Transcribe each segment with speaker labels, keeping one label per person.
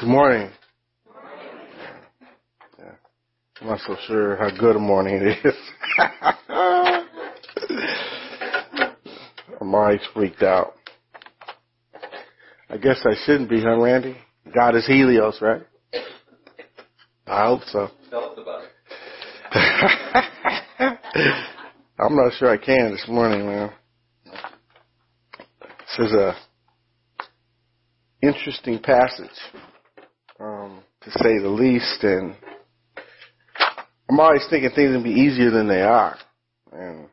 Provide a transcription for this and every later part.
Speaker 1: Good morning. Yeah. I'm not so sure how good a morning it is. I'm always freaked out. I guess I shouldn't be, huh, Randy? God is Helios, right? I hope so.
Speaker 2: Tell us about
Speaker 1: it. I'm not sure I can this morning, man. This is a interesting passage to say the least. And I'm always thinking things will be easier than they are. And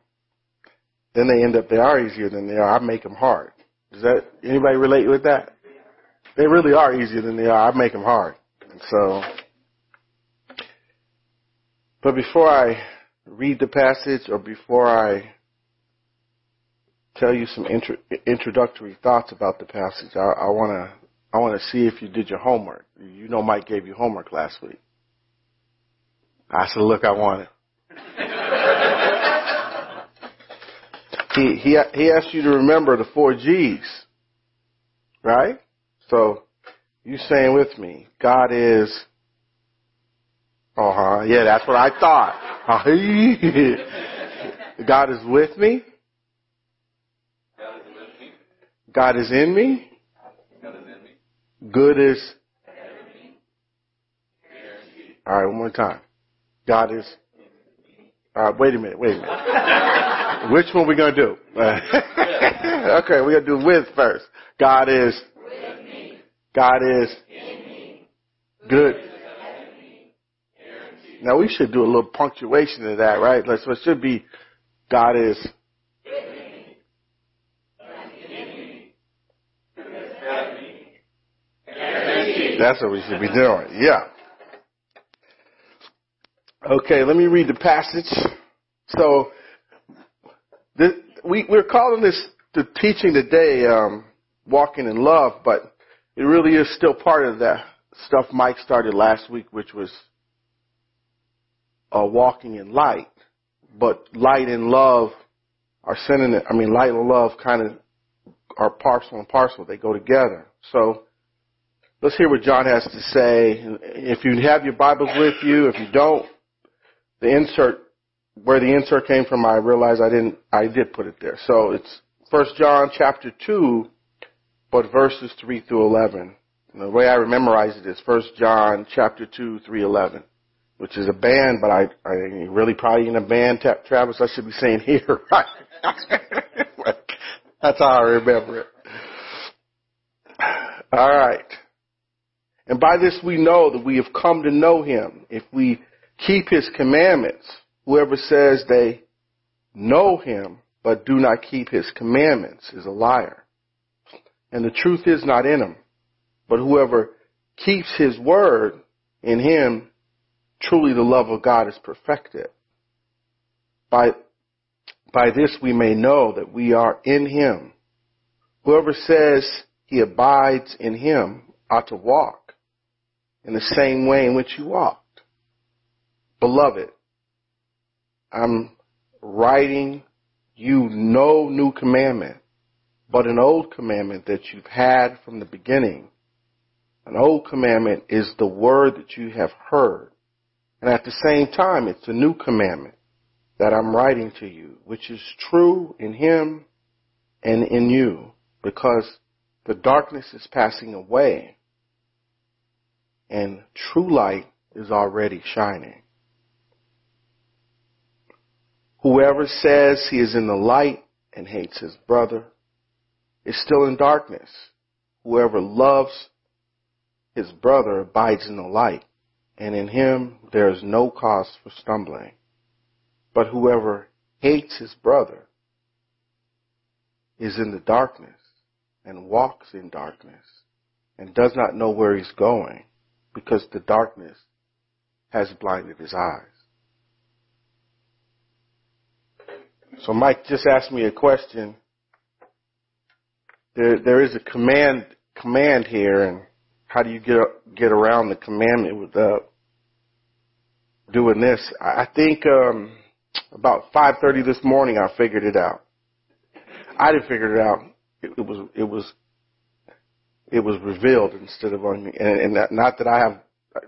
Speaker 1: then they end up, they are easier than they are. I make them hard. Does that, anybody relate with that? They really are easier than they are. I make them hard. And so, but before I read the passage or before I tell you some intro, introductory thoughts about the passage, I, I want to I want to see if you did your homework. You know Mike gave you homework last week. I said, look I wanted. he, he, he asked you to remember the four G's. Right? So, you saying with me, God is, uh huh, yeah, that's what I thought. God is with me. God is in me. Good is. All right, one more time. God is. All right, wait a minute, wait a minute. Which one we gonna do? okay, we're gonna do with first. God is. God is. Good. Now we should do a little punctuation to that, right? Let's, so it should be God is That's what we should be doing. Yeah. Okay, let me read the passage. So, we, we're calling this the teaching today, um, walking in love, but it really is still part of that stuff Mike started last week, which was uh, walking in light. But light and love are synonym. I mean, light and love kind of are parcel and parcel. They go together. So Let's hear what John has to say. If you have your Bibles with you, if you don't, the insert, where the insert came from, I realize I didn't, I did put it there. So it's 1 John chapter 2, but verses 3 through 11. And the way I memorize it is 1 John chapter 2, 3, 11, which is a band, but I, I really probably in a band, Travis, I should be saying here, right? That's how I remember it. All right. And by this we know that we have come to know him if we keep his commandments. Whoever says they know him but do not keep his commandments is a liar. And the truth is not in him. But whoever keeps his word in him, truly the love of God is perfected. By, by this we may know that we are in him. Whoever says he abides in him ought to walk in the same way in which you walked. Beloved, I'm writing you no new commandment, but an old commandment that you've had from the beginning. An old commandment is the word that you have heard. And at the same time, it's a new commandment that I'm writing to you, which is true in him and in you, because the darkness is passing away and true light is already shining. Whoever says he is in the light and hates his brother is still in darkness. Whoever loves his brother abides in the light, and in him there is no cause for stumbling. But whoever hates his brother is in the darkness and walks in darkness and does not know where he's going because the darkness has blinded his eyes. So Mike just asked me a question. There, there is a command, command here, and how do you get get around the commandment without doing this? I think um, about 5:30 this morning, I figured it out. I didn't figure it out. It, it was it was it was revealed instead of on me. And, and that, not that I have,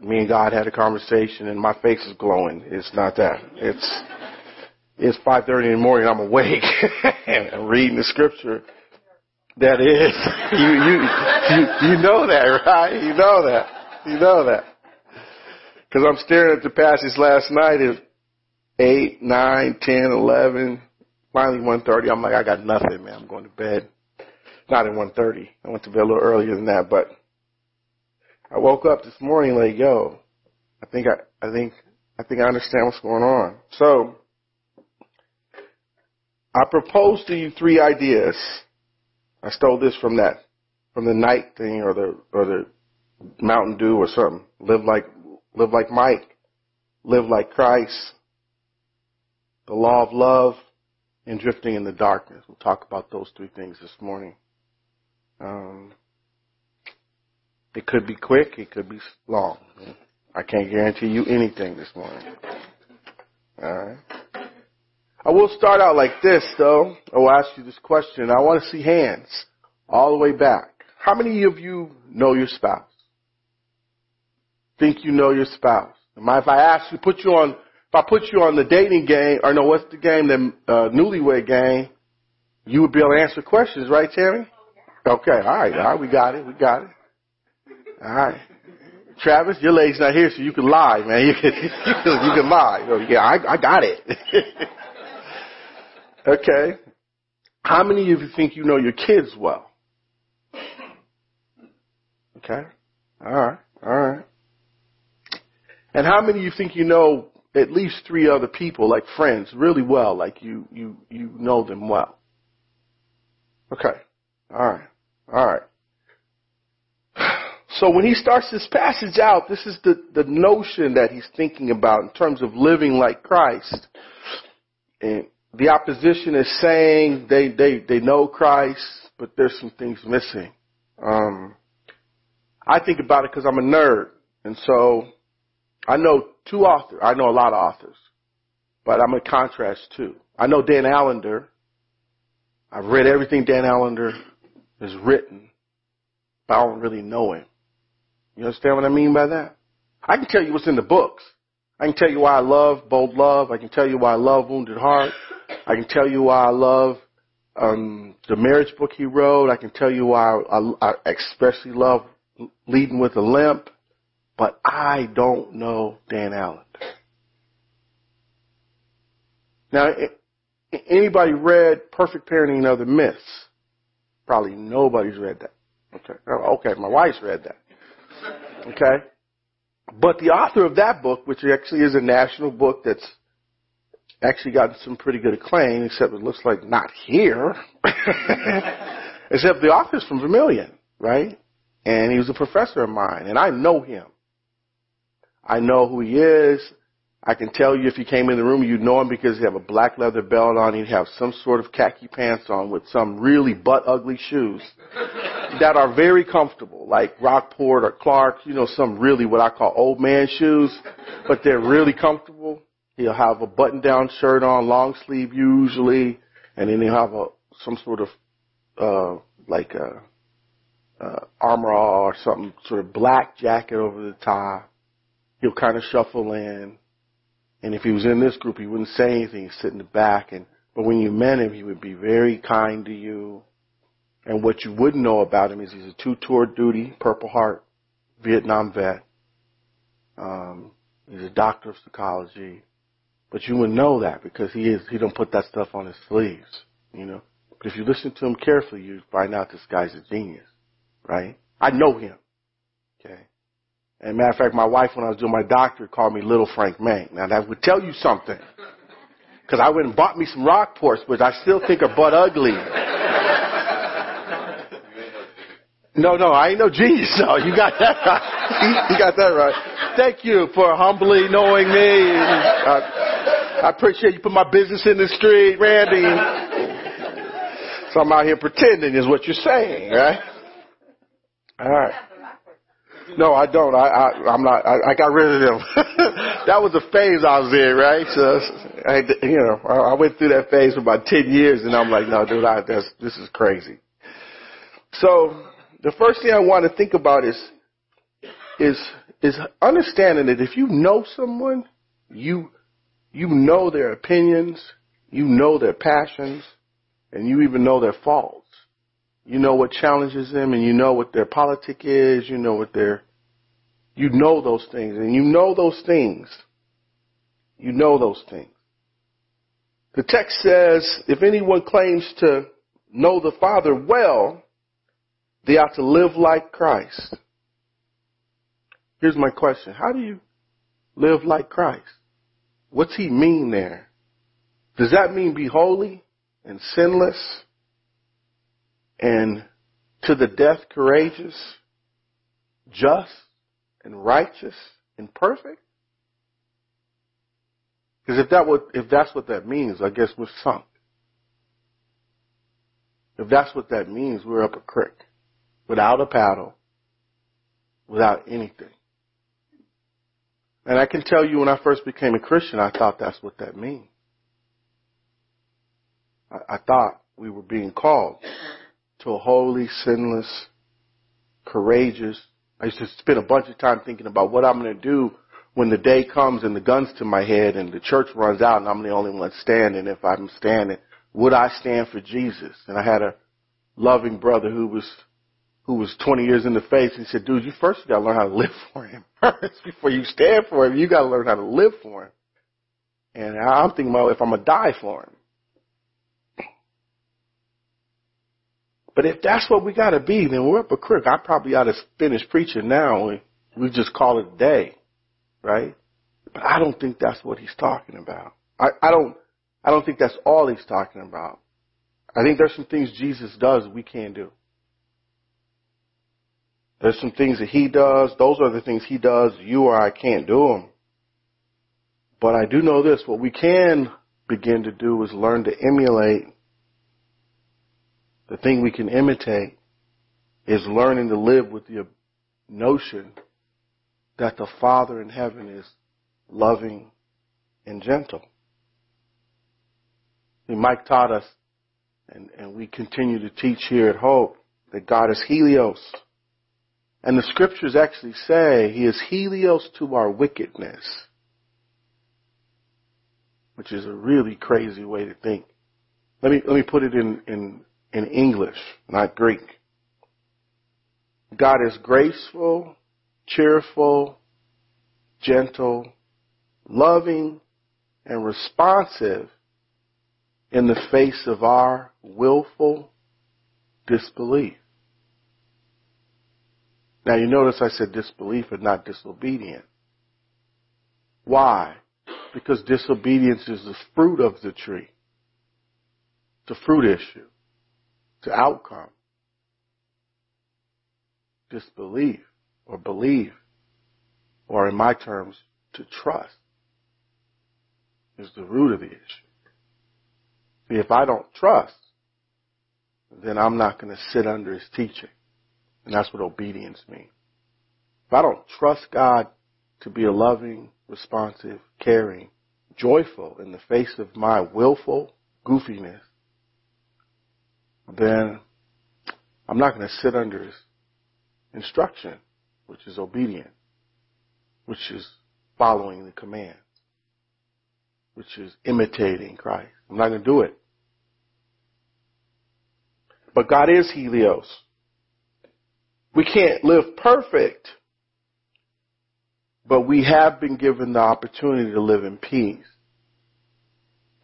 Speaker 1: me and God had a conversation and my face is glowing. It's not that. It's, it's 5.30 in the morning, I'm awake and reading the scripture. That is, you, you, you, you know that, right? You know that. You know that. Cause I'm staring at the passage last night at 8, 9, 10, 11, finally 1.30. I'm like, I got nothing, man. I'm going to bed. Not at 1.30. I went to bed a little earlier than that, but I woke up this morning like, yo, I think I, I think, I think I understand what's going on. So, I propose to you three ideas. I stole this from that, from the night thing or the, or the Mountain Dew or something. Live like, live like Mike. Live like Christ. The law of love and drifting in the darkness. We'll talk about those three things this morning. Um, it could be quick. It could be long. I can't guarantee you anything this morning. All right. I will start out like this though. I will ask you this question. I want to see hands all the way back. How many of you know your spouse? Think you know your spouse? If I ask you, put you on, if I put you on the dating game, or no, what's the game, the uh, newlywed game, you would be able to answer questions, right, Tammy? Okay, all right, all right, we got it, we got it. All right. Travis, your leg's not here, so you can lie, man. You can, you can, you can lie. Oh, yeah, I, I got it. Okay. How many of you think you know your kids well? Okay. All right. All right. And how many of you think you know at least three other people, like friends, really well, like you, you, you know them well? Okay. All right. All right. So when he starts this passage out, this is the, the notion that he's thinking about in terms of living like Christ. And the opposition is saying they, they, they know Christ, but there's some things missing. Um, I think about it because I'm a nerd. And so I know two authors. I know a lot of authors, but I'm a contrast too. I know Dan Allender. I've read everything Dan Allender has written, but I don't really know him. You understand what I mean by that? I can tell you what's in the books. I can tell you why I love Bold Love. I can tell you why I love Wounded Heart. I can tell you why I love um, the marriage book he wrote. I can tell you why I, I especially love Leading with a Limp. But I don't know Dan Allender. Now, anybody read Perfect Parenting and Other Myths? Probably nobody's read that. Okay. Oh, okay, my wife's read that. Okay. But the author of that book, which actually is a national book that's actually gotten some pretty good acclaim, except it looks like not here. except the author's from Vermillion, right? And he was a professor of mine, and I know him. I know who he is. I can tell you if he came in the room, you'd know him because he'd have a black leather belt on. He'd have some sort of khaki pants on with some really butt ugly shoes that are very comfortable, like Rockport or Clark, you know, some really what I call old man shoes, but they're really comfortable. He'll have a button down shirt on, long sleeve usually, and then he'll have a, some sort of, uh, like a, uh, armor or something, sort of black jacket over the top. He'll kind of shuffle in. And if he was in this group, he wouldn't say anything. He'd sit in the back and, but when you met him, he would be very kind to you. And what you wouldn't know about him is he's a two-tour duty, Purple Heart, Vietnam vet. Um, he's a doctor of psychology. But you wouldn't know that because he is, he don't put that stuff on his sleeves, you know. But if you listen to him carefully, you find out this guy's a genius, right? I know him. Okay. And matter of fact, my wife, when I was doing my doctorate, called me Little Frank Main. Now that would tell you something. Cause I went and bought me some Rockports, which I still think are butt ugly. No, no, I ain't no genius. No, you got that right. you got that right. Thank you for humbly knowing me. I, I appreciate you put my business in the street, Randy. So I'm out here pretending is what you're saying, right? All right. No, I don't. I, I I'm not. I, I got rid of them. that was a phase I was in, right? So, I, you know, I, I went through that phase for about ten years, and I'm like, no, dude, I, that's, this is crazy. So the first thing I want to think about is, is, is understanding that if you know someone, you, you know their opinions, you know their passions, and you even know their faults. You know what challenges them and you know what their politic is, you know what their, you know those things and you know those things. You know those things. The text says, if anyone claims to know the Father well, they ought to live like Christ. Here's my question. How do you live like Christ? What's he mean there? Does that mean be holy and sinless and to the death courageous, just and righteous and perfect? Because if that would, if that's what that means, I guess we're sunk. If that's what that means, we're up a creek without a paddle, without anything. And I can tell you when I first became a Christian, I thought that's what that means. I, I thought we were being called to a holy, sinless, courageous. I used to spend a bunch of time thinking about what I'm going to do when the day comes and the gun's to my head and the church runs out and I'm the only one standing. If I'm standing, would I stand for Jesus? And I had a loving brother who was who was 20 years in the faith. He said, dude, you first got to learn how to live for him first before you stand for him. You got to learn how to live for him. And I'm thinking about if I'm to die for him. But if that's what we got to be, then we're up a creek. I probably ought to finish preaching now. We, we just call it a day, right? But I don't think that's what he's talking about. I, I don't, I don't think that's all he's talking about. I think there's some things Jesus does we can't do. There's some things that he does. Those are the things he does. You or I can't do them. But I do know this. What we can begin to do is learn to emulate. The thing we can imitate is learning to live with the notion that the Father in heaven is loving and gentle. See, Mike taught us, and, and we continue to teach here at Hope, that God is Helios. And the scriptures actually say he is Helios to our wickedness. Which is a really crazy way to think. Let me, let me put it in, in, in English, not Greek. God is graceful, cheerful, gentle, loving, and responsive in the face of our willful disbelief. Now you notice I said disbelief and not disobedient. Why? Because disobedience is the fruit of the tree. A fruit issue. An outcome. Disbelief or believe, or in my terms, to trust, is the root of the issue. See, if I don't trust, then I'm not going to sit under his teaching. And that's what obedience means. If I don't trust God to be a loving, responsive, caring, joyful in the face of my willful goofiness, then I'm not going to sit under his instruction, which is obedience, which is following the commands, which is imitating Christ. I'm not going to do it. But God is Helios. We can't live perfect, but we have been given the opportunity to live in peace.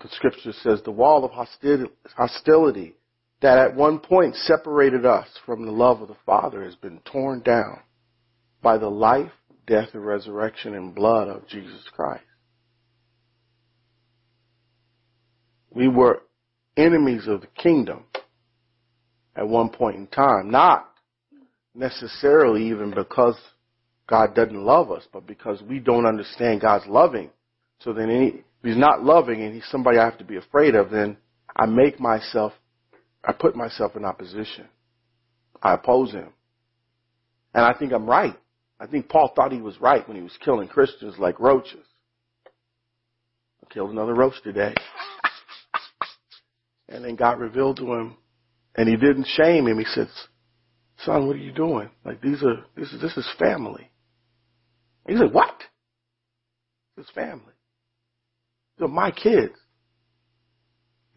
Speaker 1: The scripture says the wall of hostility that at one point separated us from the love of the Father has been torn down by the life, death, and resurrection and blood of Jesus Christ. We were enemies of the kingdom at one point in time, not necessarily even because God doesn't love us, but because we don't understand God's loving. So then any, if he's not loving and he's somebody I have to be afraid of, then I make myself, I put myself in opposition. I oppose him. And I think I'm right. I think Paul thought he was right when he was killing Christians like roaches. I killed another roach today. And then God revealed to him, and he didn't shame him. He says, son, what are you doing? Like these are this is this is family. And he's like, what? Is family. These are my kids.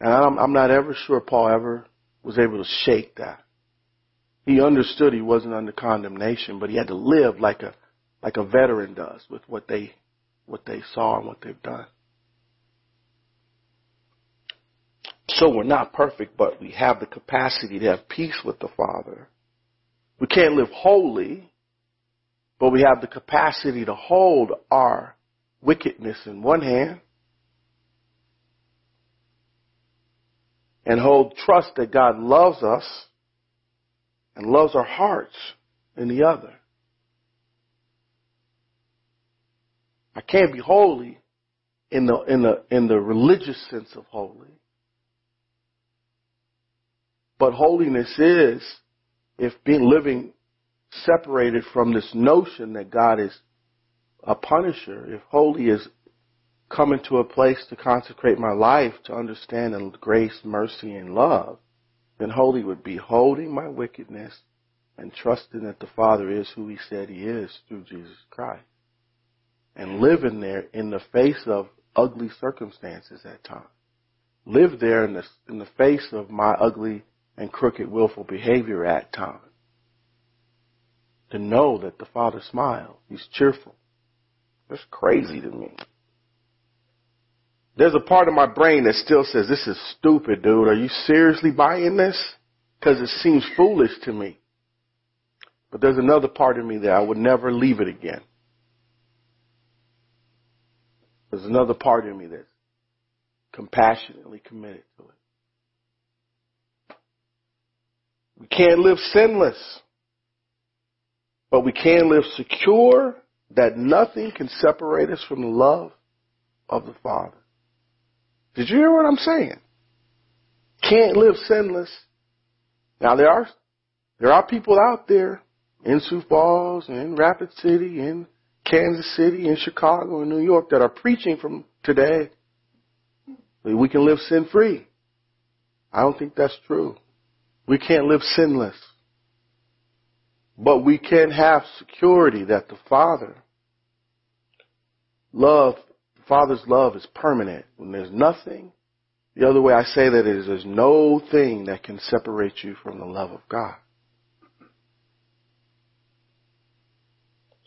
Speaker 1: And I'm, I'm not ever sure Paul ever was able to shake that. He understood he wasn't under condemnation, but he had to live like a like a veteran does with what they what they saw and what they've done. So we're not perfect, but we have the capacity to have peace with the Father. We can't live holy, but we have the capacity to hold our wickedness in one hand and hold trust that God loves us and loves our hearts in the other. I can't be holy in the in the in the religious sense of holy. But holiness is if being living separated from this notion that God is a punisher, if holy is coming to a place to consecrate my life to understand and grace, mercy, and love, then holy would be holding my wickedness and trusting that the Father is who He said He is through Jesus Christ and living there in the face of ugly circumstances at times. Live there in the, in the face of my ugly and crooked willful behavior at times. To know that the Father smiles. He's cheerful. That's crazy to me. There's a part of my brain that still says, this is stupid, dude. Are you seriously buying this? Because it seems foolish to me. But there's another part of me that I would never leave it again. There's another part of me that's compassionately committed to it. We can't live sinless, but we can live secure that nothing can separate us from the love of the Father. Did you hear what I'm saying? Can't live sinless. Now there are there are people out there in Sioux Falls, in Rapid City, in Kansas City and Chicago and New York that are preaching from today. We can live sin free. I don't think that's true. We can't live sinless. But we can have security that the Father love, Father's love is permanent. When there's nothing, the other way I say that is there's no thing that can separate you from the love of God.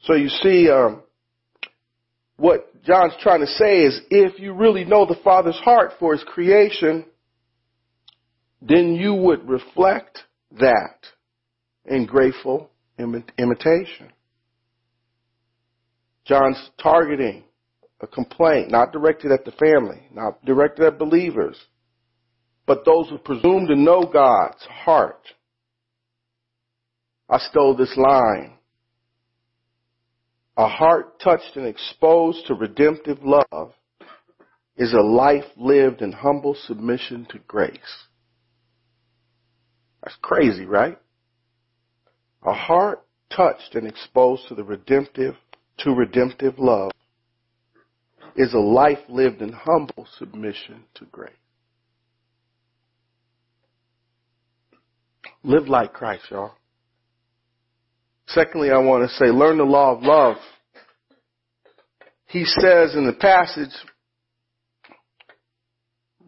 Speaker 1: So you see, um, what John's trying to say is if you really know the Father's heart for his creation, then you would reflect that in grateful imitation. John's targeting a complaint, not directed at the family, not directed at believers, but those who presume to know God's heart. I stole this line a heart touched and exposed to redemptive love is a life lived in humble submission to grace. That's crazy, right? A heart touched and exposed to the redemptive, to redemptive love is a life lived in humble submission to grace. Live like Christ, y'all. Secondly, I want to say, learn the law of love. He says in the passage,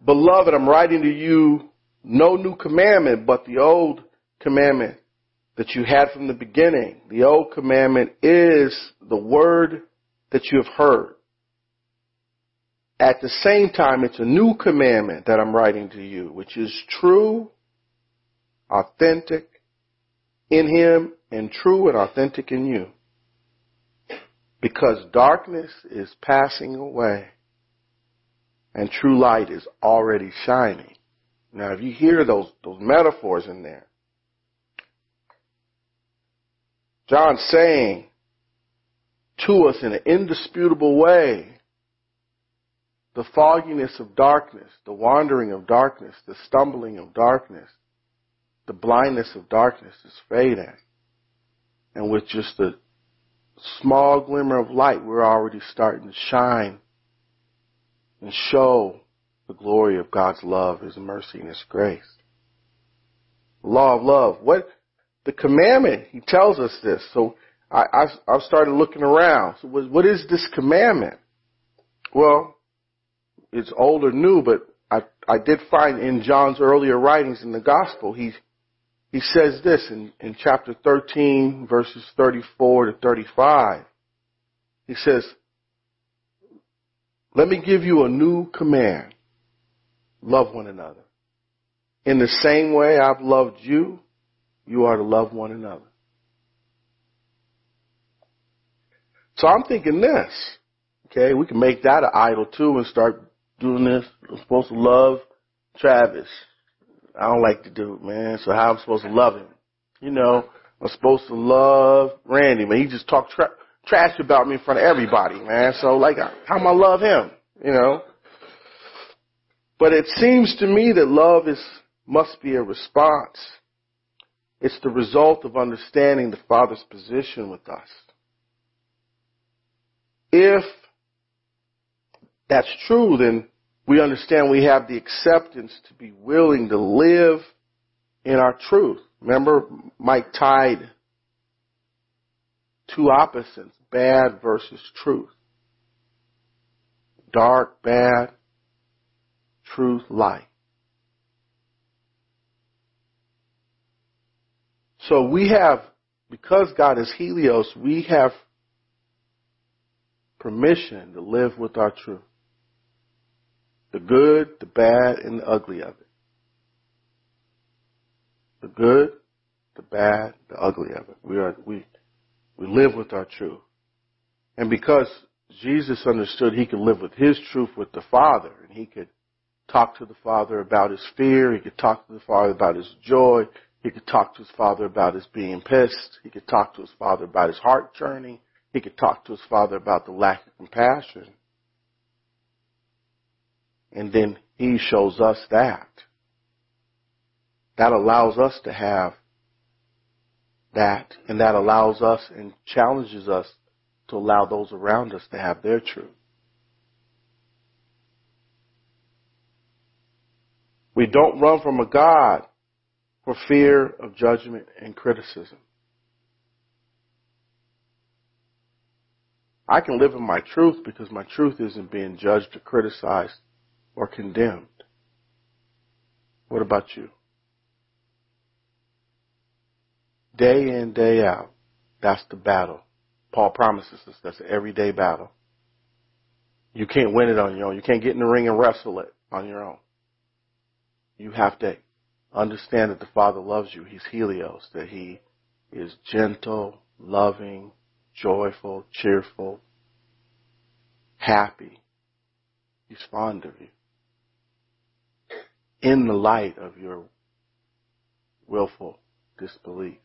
Speaker 1: Beloved, I'm writing to you no new commandment, but the old commandment that you had from the beginning. The old commandment is the word that you have heard. At the same time, it's a new commandment that I'm writing to you, which is true, authentic in Him, and true and authentic in you. Because darkness is passing away and true light is already shining. Now if you hear those, those metaphors in there, John's saying to us in an indisputable way, the fogginess of darkness, the wandering of darkness, the stumbling of darkness, the blindness of darkness is fading and with just a small glimmer of light, we're already starting to shine and show the glory of God's love, His mercy, and His grace. law of love. What, the commandment, he tells us this. So I, I, I started looking around. So what, what is this commandment? Well, it's old or new, but I, I did find in John's earlier writings in the gospel, he, he says this in, in chapter 13 verses 34 to 35. He says, let me give you a new command. Love one another. In the same way I've loved you, you are to love one another. So I'm thinking this. Okay, we can make that an idol too and start doing this. I'm supposed to love Travis. I don't like the dude, man. So how I'm supposed to love him? You know, I'm supposed to love Randy, man. He just talked tra- trash about me in front of everybody, man. So like, how am I love him? You know. But it seems to me that love is must be a response. It's the result of understanding the Father's position with us. If that's true, then we understand we have the acceptance to be willing to live in our truth. Remember, Mike tied two opposites, bad versus truth. Dark, bad, truth, light. So we have, because God is Helios, we have permission to live with our truth. The good, the bad, and the ugly of it. The good, the bad, the ugly of it. We are, we, we live with our truth. And because Jesus understood he could live with his truth with the Father, and he could talk to the Father about his fear, he could talk to the Father about his joy, he could talk to his Father about his being pissed, he could talk to his Father about his heart churning, he could talk to his Father about the lack of compassion. And then he shows us that. That allows us to have that, and that allows us and challenges us to allow those around us to have their truth. We don't run from a God for fear of judgment and criticism. I can live in my truth because my truth isn't being judged or criticized or condemned. What about you? Day in, day out, that's the battle. Paul promises us that's an everyday battle. You can't win it on your own. You can't get in the ring and wrestle it on your own. You have to understand that the Father loves you. He's Helios, that He is gentle, loving, joyful, cheerful, happy. He's fond of you. In the light of your willful disbelief.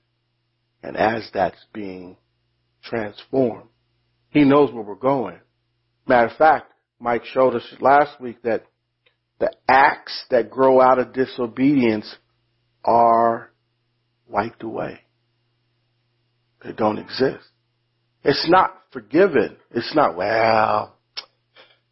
Speaker 1: And as that's being transformed, He knows where we're going. Matter of fact, Mike showed us last week that the acts that grow out of disobedience are wiped away. They don't exist. It's not forgiven. It's not, well,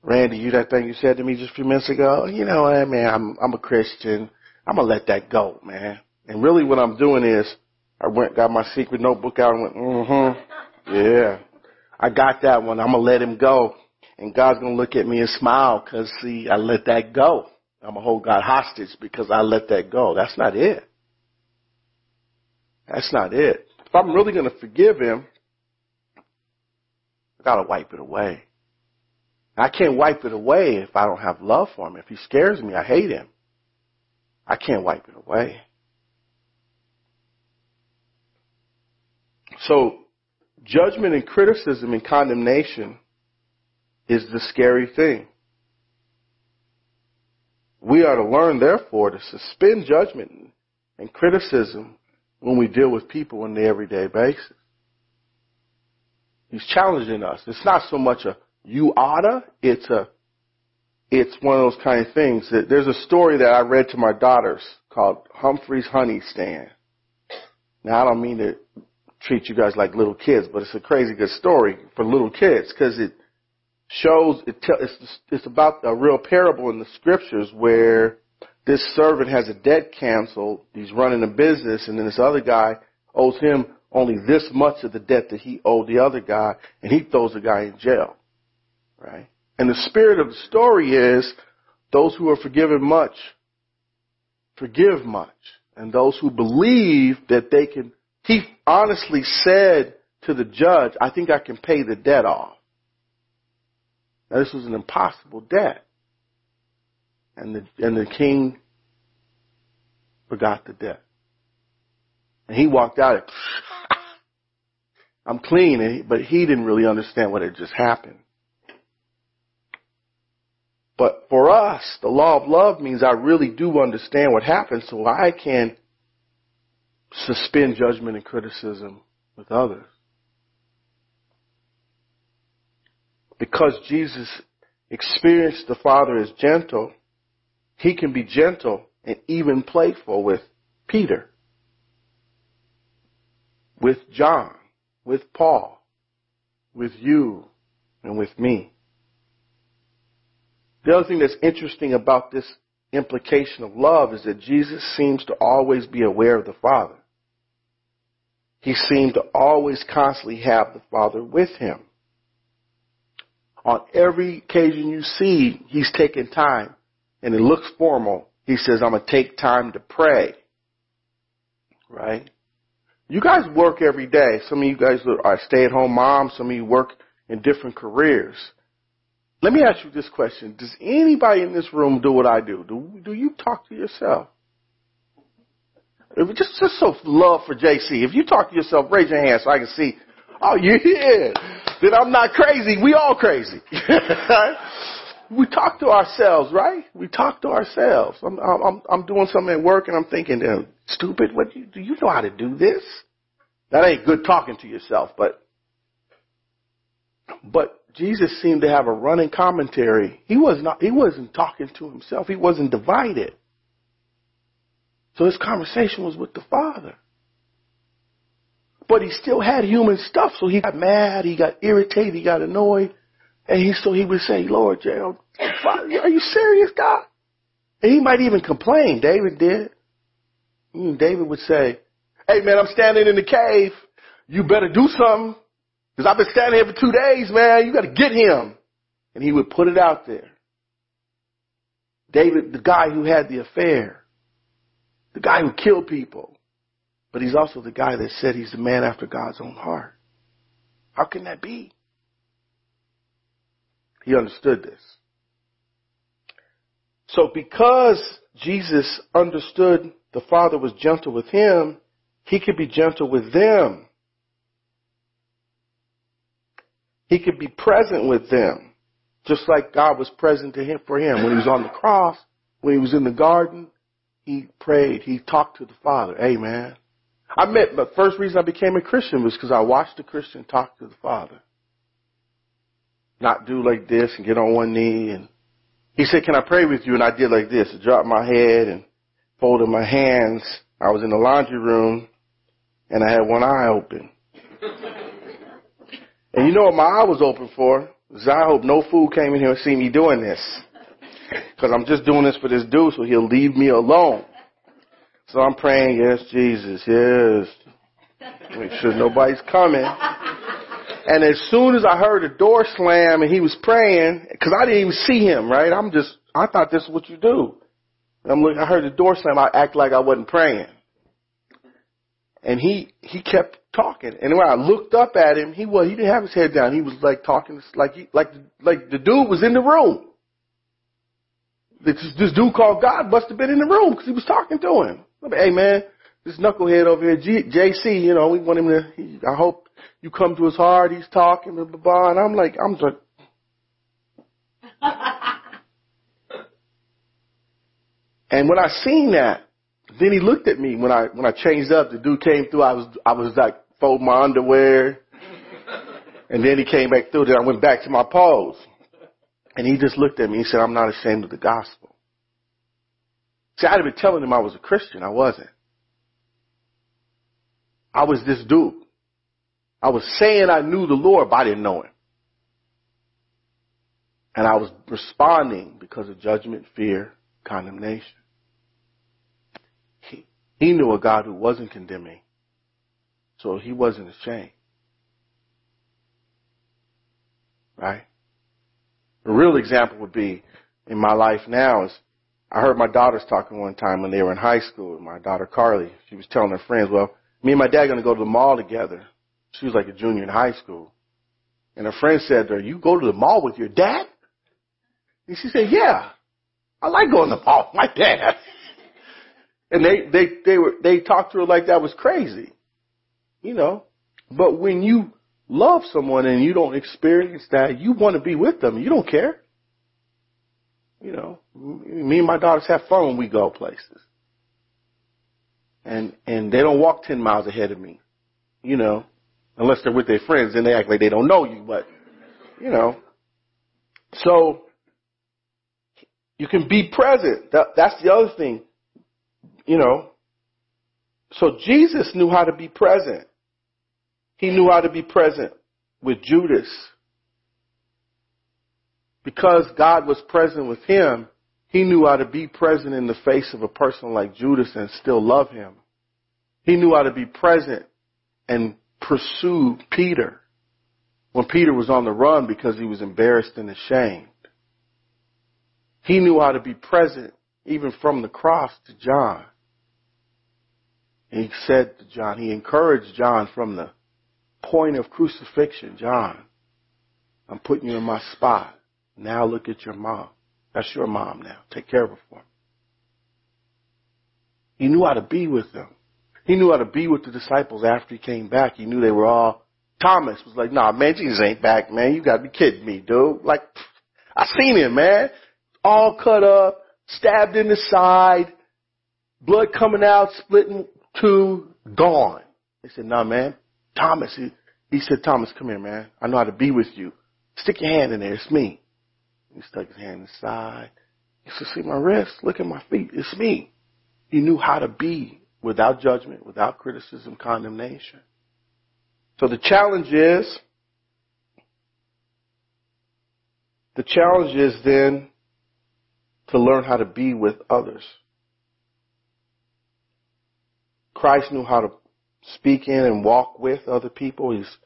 Speaker 1: Randy, you that thing you said to me just a few minutes ago, you know what, man, I'm, I'm a Christian. I'm gonna let that go, man. And really what I'm doing is, I went, got my secret notebook out and went, mm-hmm, yeah. I got that one. I'm gonna let him go. And God's gonna look at me and smile cause see, I let that go. I'm gonna hold God hostage because I let that go. That's not it. That's not it. If I'm really gonna forgive him, I gotta wipe it away. I can't wipe it away if I don't have love for him. If he scares me, I hate him. I can't wipe it away. So, judgment and criticism and condemnation is the scary thing. We are to learn, therefore, to suspend judgment and criticism when we deal with people on the everyday basis. He's challenging us. It's not so much a you oughta, it's a, it's one of those kind of things that there's a story that I read to my daughters called Humphrey's Honey Stand. Now I don't mean to treat you guys like little kids, but it's a crazy good story for little kids because it shows it tell, it's it's about a real parable in the scriptures where this servant has a debt canceled. He's running a business, and then this other guy owes him only this much of the debt that he owed the other guy, and he throws the guy in jail. Right? And the spirit of the story is those who are forgiven much forgive much. And those who believe that they can, he honestly said to the judge, I think I can pay the debt off. Now this was an impossible debt. And the, and the king forgot the debt. And he walked out, I'm clean, eh? but he didn't really understand what had just happened. But for us, the law of love means I really do understand what happened so I can suspend judgment and criticism with others. Because Jesus experienced the Father as gentle, he can be gentle and even playful with Peter, with John, with Paul, with you, and with me. The other thing that's interesting about this implication of love is that Jesus seems to always be aware of the Father. He seemed to always constantly have the Father with him. On every occasion you see, he's taking time and it looks formal. He says, I'm going to take time to pray. Right? You guys work every day. Some of you guys are stay at home moms. Some of you work in different careers. Let me ask you this question. Does anybody in this room do what I do? Do, do you talk to yourself? Just, just so love for JC. If you talk to yourself, raise your hand so I can see. Oh, yeah. Then I'm not crazy. We all crazy. we talk to ourselves, right? We talk to ourselves. I'm, I'm, I'm doing something at work and I'm thinking, stupid, what do you, do you know how to do this? That ain't good talking to yourself, but, but Jesus seemed to have a running commentary. He was not, he wasn't talking to himself. He wasn't divided. So his conversation was with the Father. But he still had human stuff, so he got mad, he got irritated, he got annoyed. And he, so he would say, Lord, are you serious, God? And he might even complain. David did. Hmm, David would say, hey man, I'm standing in the cave. You better do something. Cause I've been standing here for two days, man. You gotta get him. And he would put it out there. David, the guy who had the affair, the guy who killed people, but he's also the guy that said he's the man after God's own heart. How can that be? He understood this. So because Jesus understood the Father was gentle with him, he could be gentle with them. He could be present with them, just like God was present to him for him when he was on the cross, when he was in the garden. He prayed. He talked to the Father. Amen. I met, the first reason I became a Christian was because I watched a Christian talk to the Father. Not do like this and get on one knee and he said, can I pray with you? And I did like this. I dropped my head and folded my hands. I was in the laundry room and I had one eye open. And you know what my eye was open for? Is I hope no fool came in here and see me doing this. Cause I'm just doing this for this dude so he'll leave me alone. So I'm praying, yes, Jesus, yes. Make sure nobody's coming. And as soon as I heard the door slam and he was praying, cause I didn't even see him, right? I'm just, I thought this is what you do. And I'm looking, I heard the door slam, I act like I wasn't praying. And he, he kept talking. And when I looked up at him, he was, he didn't have his head down. He was like talking, like he, like, like the dude was in the room. This, this dude called God must have been in the room because he was talking to him. Hey man, this knucklehead over here, G, JC, you know, we want him to, he, I hope you come to his heart, he's talking, blah, blah, blah. And I'm like, I'm just, and when I seen that, then he looked at me when I when I changed up. The dude came through. I was I was like folding my underwear, and then he came back through. Then I went back to my pose, and he just looked at me. He said, "I'm not ashamed of the gospel." See, I'd have been telling him I was a Christian. I wasn't. I was this dude. I was saying I knew the Lord, but I didn't know him. And I was responding because of judgment, fear, condemnation. He knew a God who wasn't condemning. So he wasn't ashamed. Right? A real example would be in my life now is I heard my daughters talking one time when they were in high school. My daughter Carly, she was telling her friends, well, me and my dad are going to go to the mall together. She was like a junior in high school. And her friend said to her, you go to the mall with your dad? And she said, yeah, I like going to the mall with my dad. and they, they, they were, they talked to her like that was crazy. You know, but when you love someone and you don't experience that, you want to be with them. You don't care. You know, me and my daughters have fun when we go places. And, and they don't walk 10 miles ahead of me. You know, unless they're with their friends and they act like they don't know you, but, you know. So, you can be present. That, that's the other thing. You know. So Jesus knew how to be present. He knew how to be present with Judas. Because God was present with him, he knew how to be present in the face of a person like Judas and still love him. He knew how to be present and pursue Peter when Peter was on the run because he was embarrassed and ashamed. He knew how to be present even from the cross to John. He said to John, he encouraged John from the point of crucifixion, John, I'm putting you in my spot. Now look at your mom. That's your mom now. Take care of her for me. He knew how to be with them. He knew how to be with the disciples after he came back. He knew they were all, Thomas was like, nah, man, Jesus ain't back, man. You gotta be kidding me, dude. Like, I seen him, man. All cut up, stabbed in the side, blood coming out, splitting two, gone. They said, nah, man. Thomas, he, he said, Thomas, come here, man. I know how to be with you. Stick your hand in there. It's me. He stuck his hand inside. He said, see my wrist? Look at my feet. It's me. He knew how to be without judgment, without criticism, condemnation. So the challenge is, the challenge is then to learn how to be with others. Christ knew how to speak in and walk with other people. He's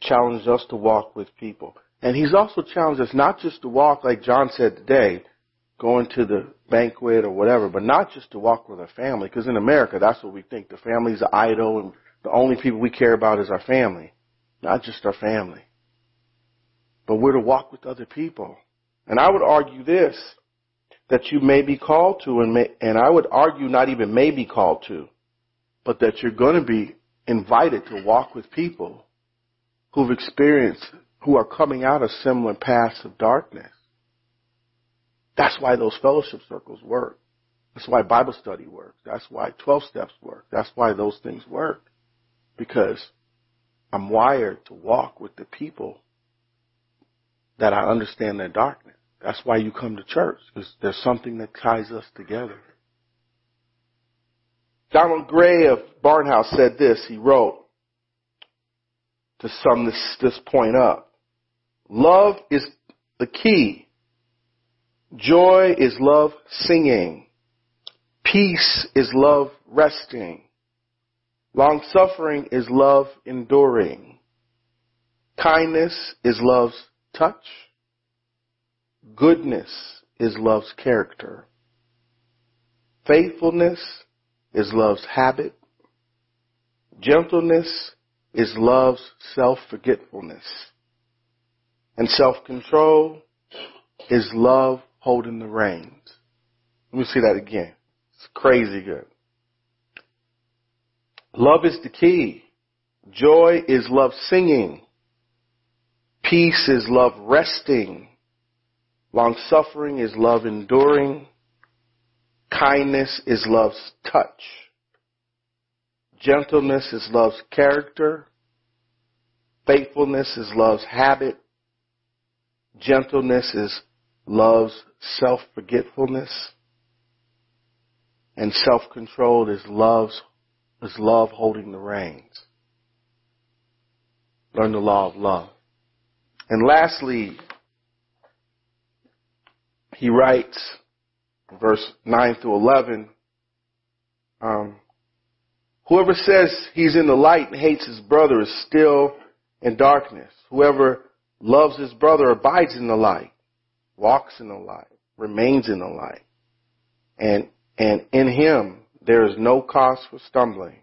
Speaker 1: challenged us to walk with people. And he's also challenged us not just to walk like John said today, going to the banquet or whatever, but not just to walk with our family, because in America, that's what we think. The family's the idol and the only people we care about is our family, not just our family. But we're to walk with other people. And I would argue this, that you may be called to, and, may, and I would argue not even may be called to, but that you're going to be invited to walk with people who've experienced, who are coming out of similar paths of darkness. That's why those fellowship circles work. That's why Bible study works. That's why 12 steps work. That's why those things work. Because I'm wired to walk with the people that I understand their darkness. That's why you come to church, because there's something that ties us together. Donald Grey of Barnhouse said this, he wrote, to sum this, this point up. Love is the key Joy is love singing. Peace is love resting. Long suffering is love enduring. Kindness is love's touch. Goodness is love's character. Faithfulness is love's habit. Gentleness is love's self-forgetfulness. And self-control is love holding the reins. Let me see that again. It's crazy good. Love is the key. Joy is love singing. Peace is love resting. Long suffering is love enduring. Kindness is love's touch. Gentleness is love's character. Faithfulness is love's habit. Gentleness is love's self-forgetfulness and self-control is love's is love holding the reins. Learn the law of love. And lastly, he writes, verse 9 through 11, um, Whoever says he's in the light and hates his brother is still in darkness. Whoever loves his brother abides in the light, walks in the light, remains in the light. And, and in him there is no cause for stumbling.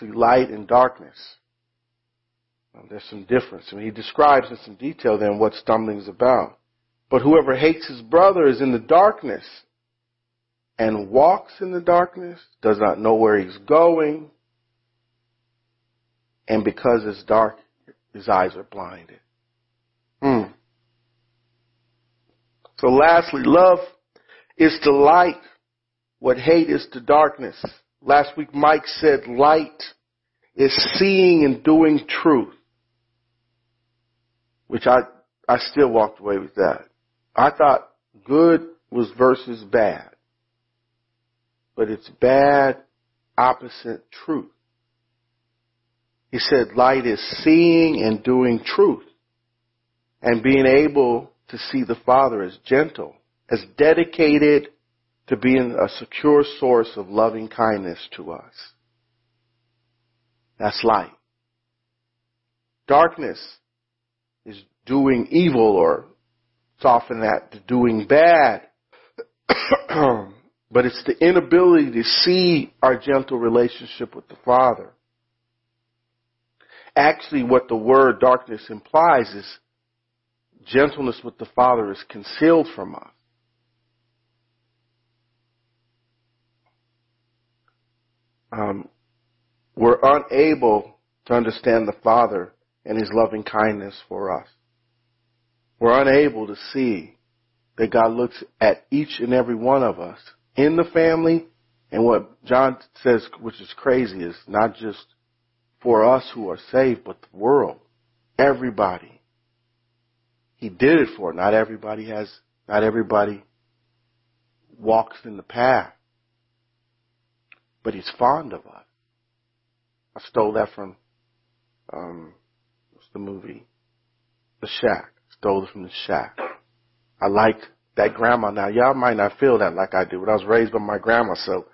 Speaker 1: See, light and darkness. Well, there's some difference. And he describes in some detail then what stumbling is about. But whoever hates his brother is in the darkness and walks in the darkness, does not know where he's going, and because it's dark, his eyes are blinded. Hmm. So lastly, love is to light what hate is to darkness. Last week Mike said light is seeing and doing truth. Which I, I still walked away with that. I thought good was versus bad. But it's bad opposite truth. He said light is seeing and doing truth and being able to see the Father as gentle, as dedicated to being a secure source of loving kindness to us. That's light. Darkness is doing evil or soften that to doing bad. but it's the inability to see our gentle relationship with the Father. Actually, what the word darkness implies is gentleness with the Father is concealed from us. Um, we're unable to understand the Father and His loving kindness for us. We're unable to see that God looks at each and every one of us in the family and what John says, which is crazy, is not just for us who are saved, but the world. Everybody. He did it for. Not everybody has, not everybody walks in the path. But he's fond of us. I stole that from, um, what's the movie? The Shack. Stole from the Shack. I liked that grandma. Now y'all might not feel that like I do, but I was raised by my grandma, so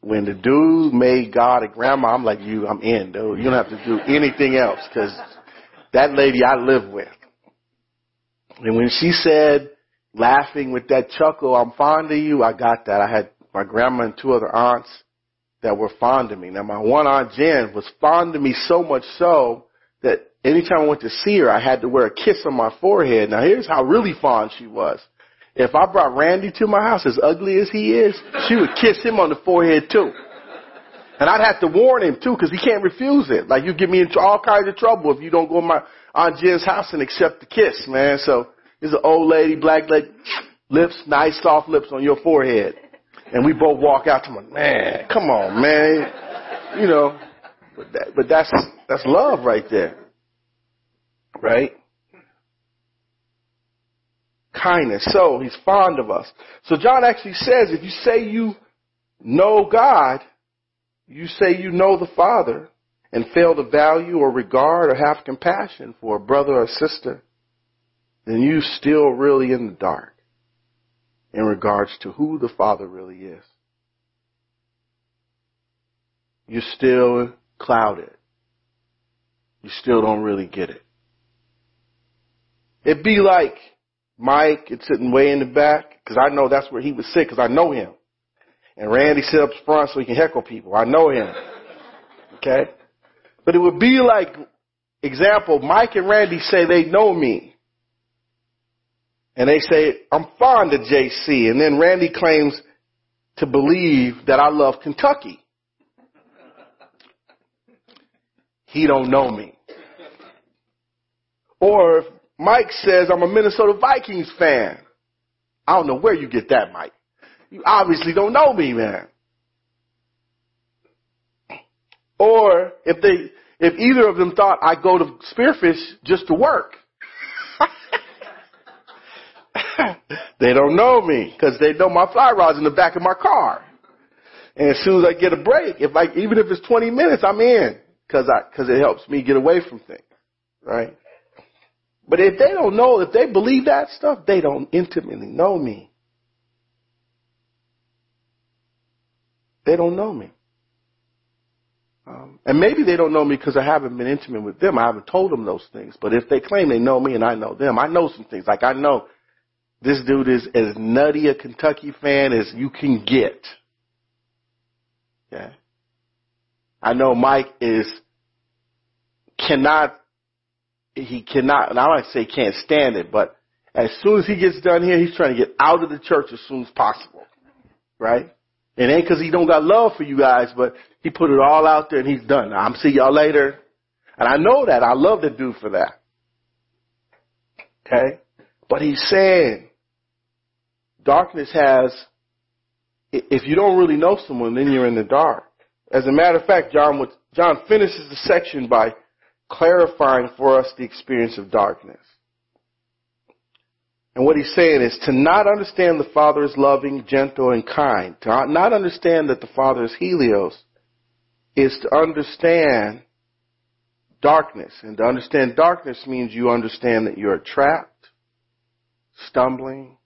Speaker 1: when the dude made God a grandma, I'm like, you, I'm in, dude. You don't have to do anything else, cause that lady I live with. And when she said, laughing with that chuckle, I'm fond of you, I got that. I had my grandma and two other aunts that were fond of me. Now my one aunt Jen was fond of me so much so that anytime I went to see her, I had to wear a kiss on my forehead. Now here's how really fond she was. If I brought Randy to my house, as ugly as he is, she would kiss him on the forehead too. And I'd have to warn him too, because he can't refuse it. Like you get me into all kinds of trouble if you don't go to my Aunt Jen's house and accept the kiss, man. So there's an old lady, black lady, lips, nice soft lips on your forehead. And we both walk out to my man, come on, man. You know, but that, but that's, that's love right there. Right? kindness. So he's fond of us. So John actually says if you say you know God, you say you know the Father and fail to value or regard or have compassion for a brother or sister, then you still really in the dark in regards to who the Father really is. You're still clouded. You still don't really get it. It'd be like Mike is sitting way in the back because I know that's where he would sit because I know him. And Randy sit up front so he can heckle people. I know him. Okay? But it would be like, example, Mike and Randy say they know me. And they say, I'm fond of JC. And then Randy claims to believe that I love Kentucky. He don't know me. Or if Mike says, I'm a Minnesota Vikings fan. I don't know where you get that, Mike. You obviously don't know me, man. Or if they, if either of them thought I go to Spearfish just to work. they don't know me because they know my fly rod's in the back of my car. And as soon as I get a break, if I, even if it's 20 minutes, I'm in because I, because it helps me get away from things, right? But if they don't know, if they believe that stuff, they don't intimately know me. They don't know me. Um, and maybe they don't know me because I haven't been intimate with them. I haven't told them those things. But if they claim they know me and I know them, I know some things. Like I know this dude is as nutty a Kentucky fan as you can get. Okay. I know Mike is cannot he cannot and I might say can't stand it, but as soon as he gets done here, he's trying to get out of the church as soon as possible. Right? It ain't cause he don't got love for you guys, but he put it all out there and he's done. I'm see y'all later. And I know that. I love the dude for that. Okay? But he's saying darkness has, if you don't really know someone, then you're in the dark. As a matter of fact, John, John finishes the section by clarifying for us the experience of darkness. And what he's saying is to not understand the Father is loving, gentle, and kind, to not understand that the Father is Helios, is to understand darkness. And to understand darkness means you understand that you're trapped, stumbling,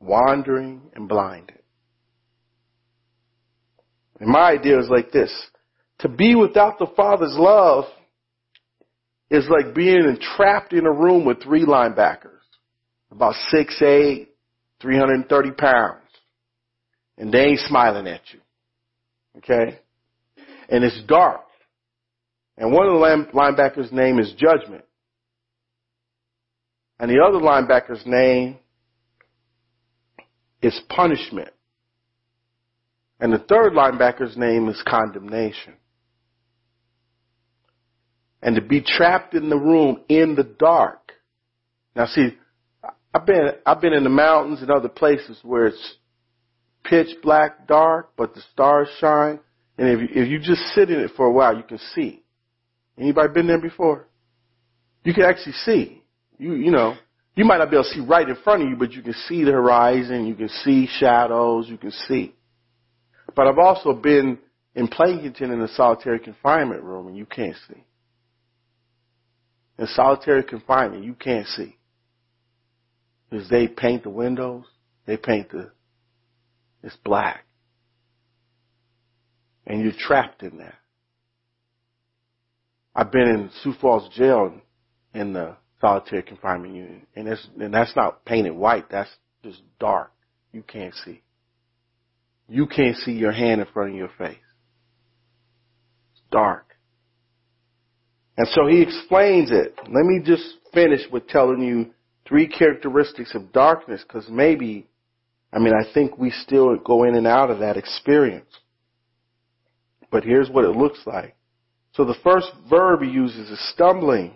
Speaker 1: wandering, and blinded. And my idea is like this. To be without the Father's love is like being trapped in a room with three linebackers about six eight, 330 pounds. And they ain't smiling at you. Okay? And it's dark. And one of the linebackers' name is Judgment. And the other linebacker's name is Punishment. And the third linebacker's name is Condemnation. And to be trapped in the room in the dark. Now see, I've been I've been in the mountains and other places where it's pitch black dark, but the stars shine. And if you, if you just sit in it for a while, you can see. Anybody been there before? You can actually see. You you know you might not be able to see right in front of you, but you can see the horizon. You can see shadows. You can see. But I've also been in Plankinton in a solitary confinement room, and you can't see. In solitary confinement, you can't see is they paint the windows, they paint the, it's black. And you're trapped in that. I've been in Sioux Falls jail in the solitary confinement unit, and that's and that's not painted white. That's just dark. You can't see. You can't see your hand in front of your face. It's dark. And so he explains it. Let me just finish with telling you three characteristics of darkness because maybe, I mean, I think we still go in and out of that experience. But here's what it looks like. So the first verb he uses is stumbling.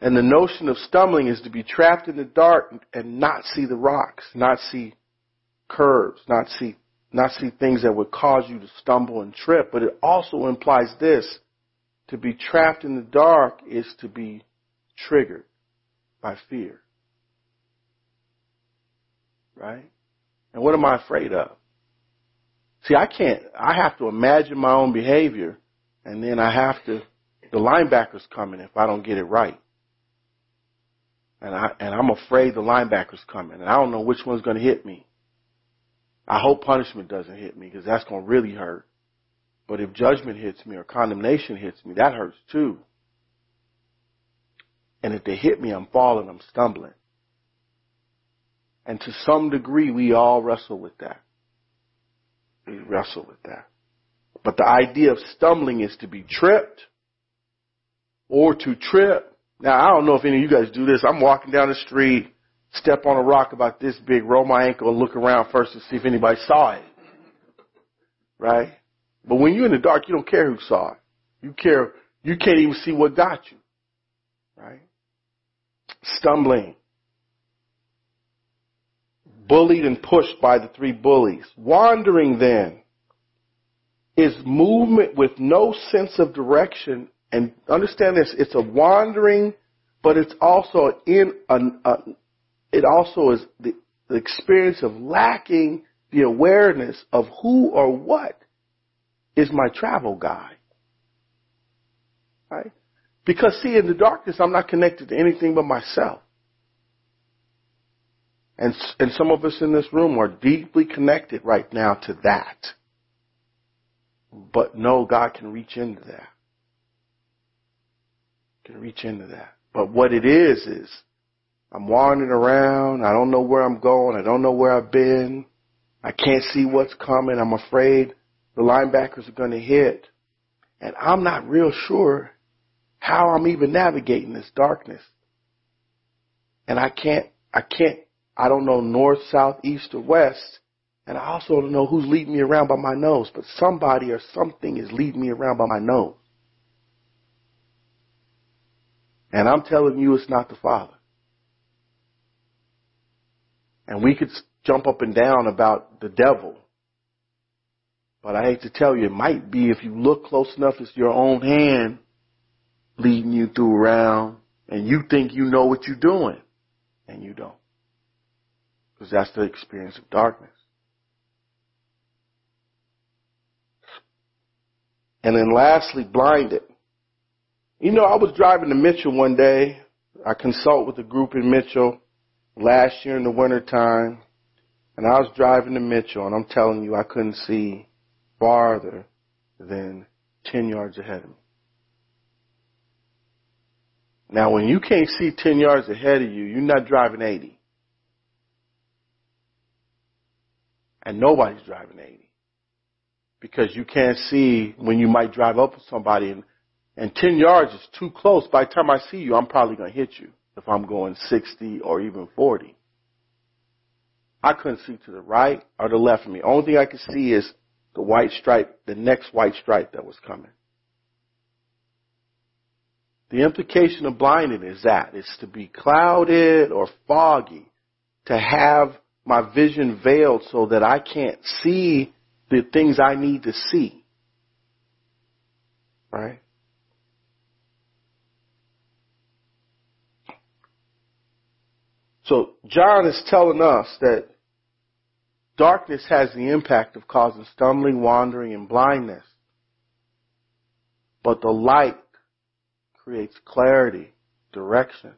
Speaker 1: And the notion of stumbling is to be trapped in the dark and not see the rocks, not see curves, not see, not see things that would cause you to stumble and trip. But it also implies this. To be trapped in the dark is to be triggered by fear. Right? And what am I afraid of? See, I can't, I have to imagine my own behavior and then I have to, the linebacker's coming if I don't get it right. And I, and I'm afraid the linebacker's coming and I don't know which one's going to hit me. I hope punishment doesn't hit me because that's going to really hurt. But if judgment hits me or condemnation hits me, that hurts too. And if they hit me, I'm falling, I'm stumbling. And to some degree, we all wrestle with that. We wrestle with that. But the idea of stumbling is to be tripped or to trip. Now, I don't know if any of you guys do this. I'm walking down the street, step on a rock about this big, roll my ankle and look around first to see if anybody saw it. Right? But when you're in the dark, you don't care who saw it. You care, you can't even see what got you. Right? stumbling, bullied and pushed by the three bullies. Wandering then is movement with no sense of direction. And understand this, it's a wandering, but it's also in uh, it also is the, the experience of lacking the awareness of who or what is my travel guide. Right? Because see, in the darkness, I'm not connected to anything but myself. And, and some of us in this room are deeply connected right now to that. But no, God can reach into that. Can reach into that. But what it is is I'm wandering around. I don't know where I'm going. I don't know where I've been. I can't see what's coming. I'm afraid the linebackers are going to hit. And I'm not real sure how I'm even navigating this darkness. And I can't, I can't, I don't know north, south, east, or west. And I also don't know who's leading me around by my nose, but somebody or something is leading me around by my nose. And I'm telling you it's not the Father. And we could jump up and down about the devil. But I hate to tell you, it might be if you look close enough, it's your own hand leading you through around and you think you know what you're doing and you don't. Because that's the experience of darkness. And then lastly, blinded. You know, I was driving to Mitchell one day. I consult with a group in Mitchell last year in the wintertime. And I was driving to Mitchell and I'm telling you I couldn't see farther than 10 yards ahead of me. Now when you can't see 10 yards ahead of you, you're not driving 80. And nobody's driving 80. Because you can't see when you might drive up with somebody and, and 10 yards is too close. By the time I see you, I'm probably going to hit you if I'm going 60 or even 40. I couldn't see to the right or the left of me. Only thing I could see is the white stripe, the next white stripe that was coming. The implication of blinding is that it's to be clouded or foggy, to have my vision veiled so that I can't see the things I need to see. Right? So John is telling us that darkness has the impact of causing stumbling, wandering, and blindness. But the light creates clarity, direction,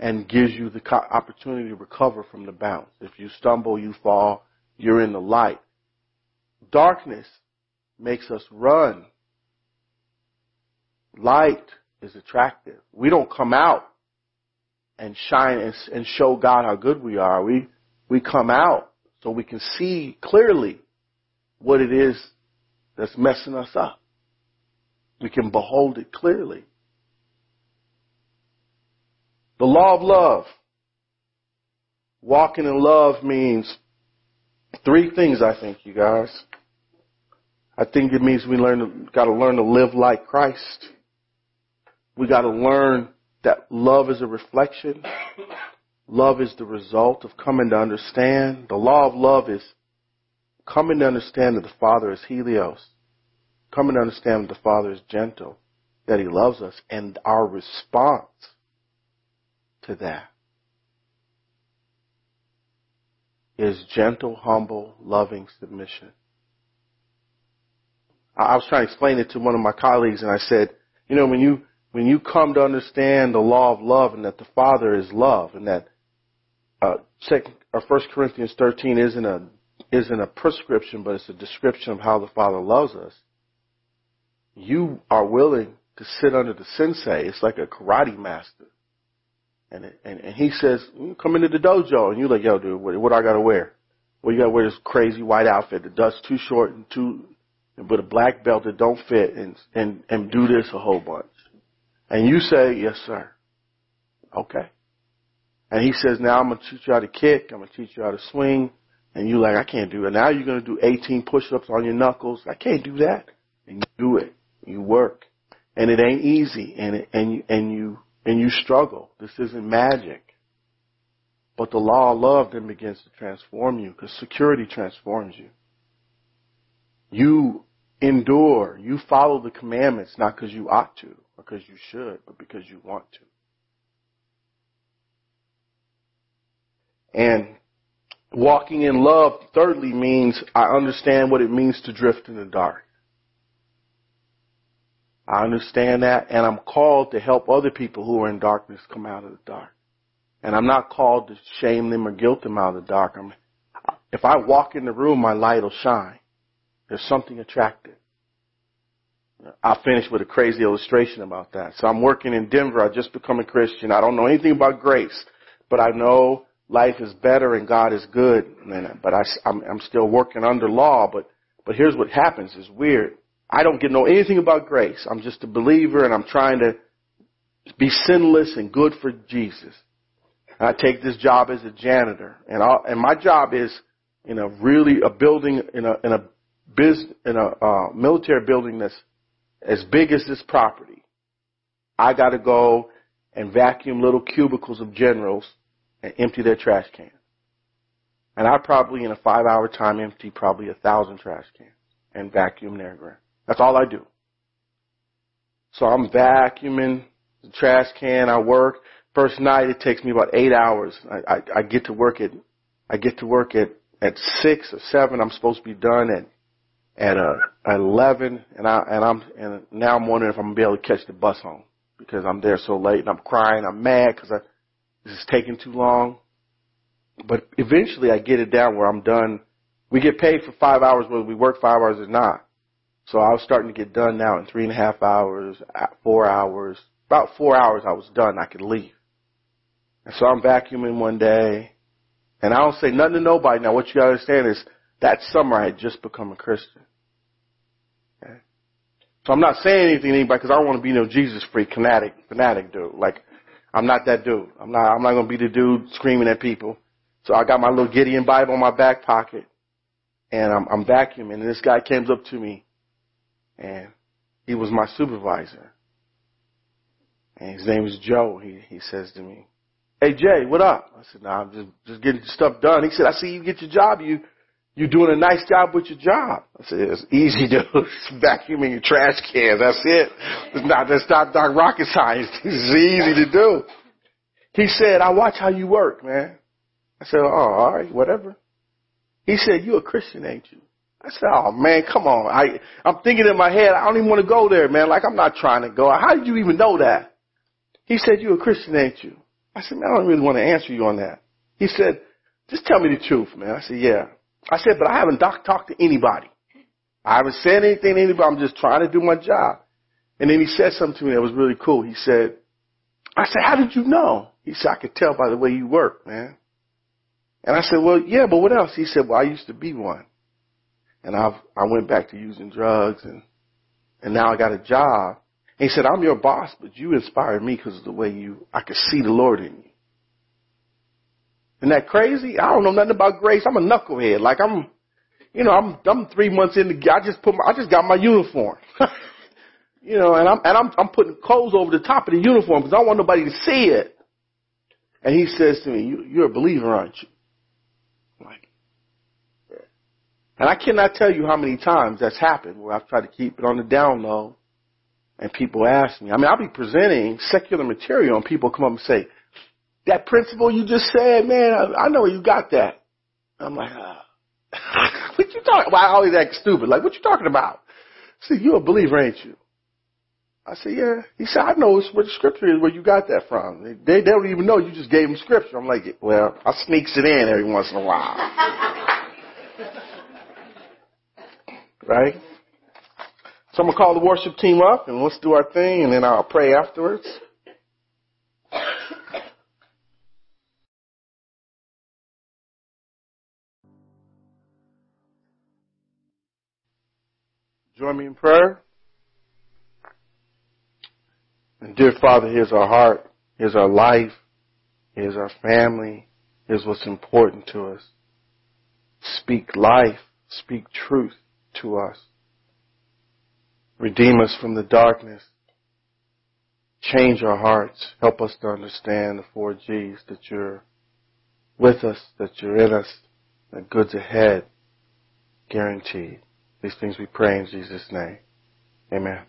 Speaker 1: and gives you the opportunity to recover from the bounce. If you stumble, you fall, you're in the light. Darkness makes us run. Light is attractive. We don't come out and shine and, and show God how good we are. We, we come out so we can see clearly what it is that's messing us up. We can behold it clearly. The law of love. Walking in love means three things, I think, you guys. I think it means we learn, gotta learn to live like Christ. We got to learn that love is a reflection. Love is the result of coming to understand. The law of love is coming to understand that the Father is Helios. Coming to understand that the Father is gentle, that He loves us, and our response to that is gentle, humble, loving submission. I was trying to explain it to one of my colleagues and I said, you know, when you when you come to understand the law of love and that the Father is love and that uh, second or First Corinthians 13 isn't a isn't a prescription, but it's a description of how the Father loves us. You are willing to sit under the sensei. It's like a karate master. And, and, and he says, come into the dojo. And you're like, yo, dude, what, what I gotta wear? Well, you gotta wear this crazy white outfit that does too short and too, with a black belt that don't fit and, and, and do this a whole bunch. And you say, yes, sir. Okay. And he says, now I'm going to teach you how to kick. I'm going to teach you how to swing. And you're like, I can't do it. Now you're going to do 18 push-ups on your knuckles. I can't do that. And you do it. You work. And it ain't easy. And, it, and, you, and you, and you struggle. This isn't magic. But the law of love then begins to transform you because security transforms you. You endure. You follow the commandments not because you ought to because you should, but because you want to. And walking in love, thirdly, means I understand what it means to drift in the dark. I understand that, and I'm called to help other people who are in darkness come out of the dark. And I'm not called to shame them or guilt them out of the dark. I'm, if I walk in the room, my light will shine. There's something attractive. I'll finish with a crazy illustration about that. So I'm working in Denver. I just become a Christian. I don't know anything about grace, but I know life is better and God is good. But I, I'm, I'm still working under law. But but here's what happens. It's weird. I don't get know anything about grace. I'm just a believer, and I'm trying to be sinless and good for Jesus. And I take this job as a janitor, and I, and my job is in a really a building in a in a biz in a uh, military building that's as big as this property. I got to go and vacuum little cubicles of generals and empty their trash cans. And I probably in a five hour time empty probably a thousand trash cans and vacuum their ground. That's all I do. So I'm vacuuming the trash can. I work. First night it takes me about eight hours. I, I, I get to work at I get to work at at six or seven. I'm supposed to be done at at uh, at eleven, and I and I'm and now I'm wondering if I'm gonna be able to catch the bus home because I'm there so late and I'm crying. I'm mad because I this is taking too long. But eventually I get it down where I'm done. We get paid for five hours whether we work five hours or not. So I was starting to get done now in three and a half hours, four hours. About four hours I was done. I could leave. And so I'm vacuuming one day, and I don't say nothing to nobody. Now what you gotta understand is that summer I had just become a Christian. So I'm not saying anything to anybody because I don't want to be no Jesus freak, fanatic, fanatic dude. Like, I'm not that dude. I'm not, I'm not going to be the dude screaming at people. So I got my little Gideon Bible in my back pocket and I'm, I'm vacuuming and this guy comes up to me and he was my supervisor. And his name was Joe. He, he says to me, Hey Jay, what up? I said, nah, I'm just, just getting stuff done. He said, I see you get your job. You, you're doing a nice job with your job. I said, it's easy to vacuum vacuuming your trash cans. That's it. It's not, that's not, not rocket science. It's easy to do. He said, I watch how you work, man. I said, oh, all right, whatever. He said, you a Christian, ain't you? I said, oh man, come on. I, I'm thinking in my head, I don't even want to go there, man. Like I'm not trying to go. How did you even know that? He said, you a Christian, ain't you? I said, man, I don't really want to answer you on that. He said, just tell me the truth, man. I said, yeah. I said, but I haven't doc- talked to anybody. I haven't said anything to anybody. I'm just trying to do my job. And then he said something to me that was really cool. He said, I said, how did you know? He said, I could tell by the way you work, man. And I said, well, yeah, but what else? He said, well, I used to be one. And I've, I went back to using drugs and, and now I got a job. And he said, I'm your boss, but you inspired me because of the way you, I could see the Lord in you. Isn't that crazy? I don't know nothing about grace. I'm a knucklehead. Like I'm, you know, I'm I'm three months in. The, I just put my, I just got my uniform. you know, and I'm and I'm I'm putting clothes over the top of the uniform because I don't want nobody to see it. And he says to me, you, "You're a believer, aren't you?" I'm like, yeah. and I cannot tell you how many times that's happened where I've tried to keep it on the down low, and people ask me. I mean, I'll be presenting secular material, and people come up and say, that principle you just said, man, I, I know you got that. I'm like, uh, what you talking? Well, I always act stupid. Like, what you talking about? Said, you a believer, ain't you? I said, yeah. He said, I know it's where the scripture is, where you got that from. They, they don't even know you just gave them scripture. I'm like, well, I sneaks it in every once in a while. right? So I'm going to call the worship team up and let's do our thing and then I'll pray afterwards. Join me in prayer. And dear Father, here's our heart. Here's our life. Here's our family. Here's what's important to us. Speak life. Speak truth to us. Redeem us from the darkness. Change our hearts. Help us to understand the four G's that you're with us, that you're in us, that good's ahead. Guaranteed. These things we pray in Jesus' name. Amen.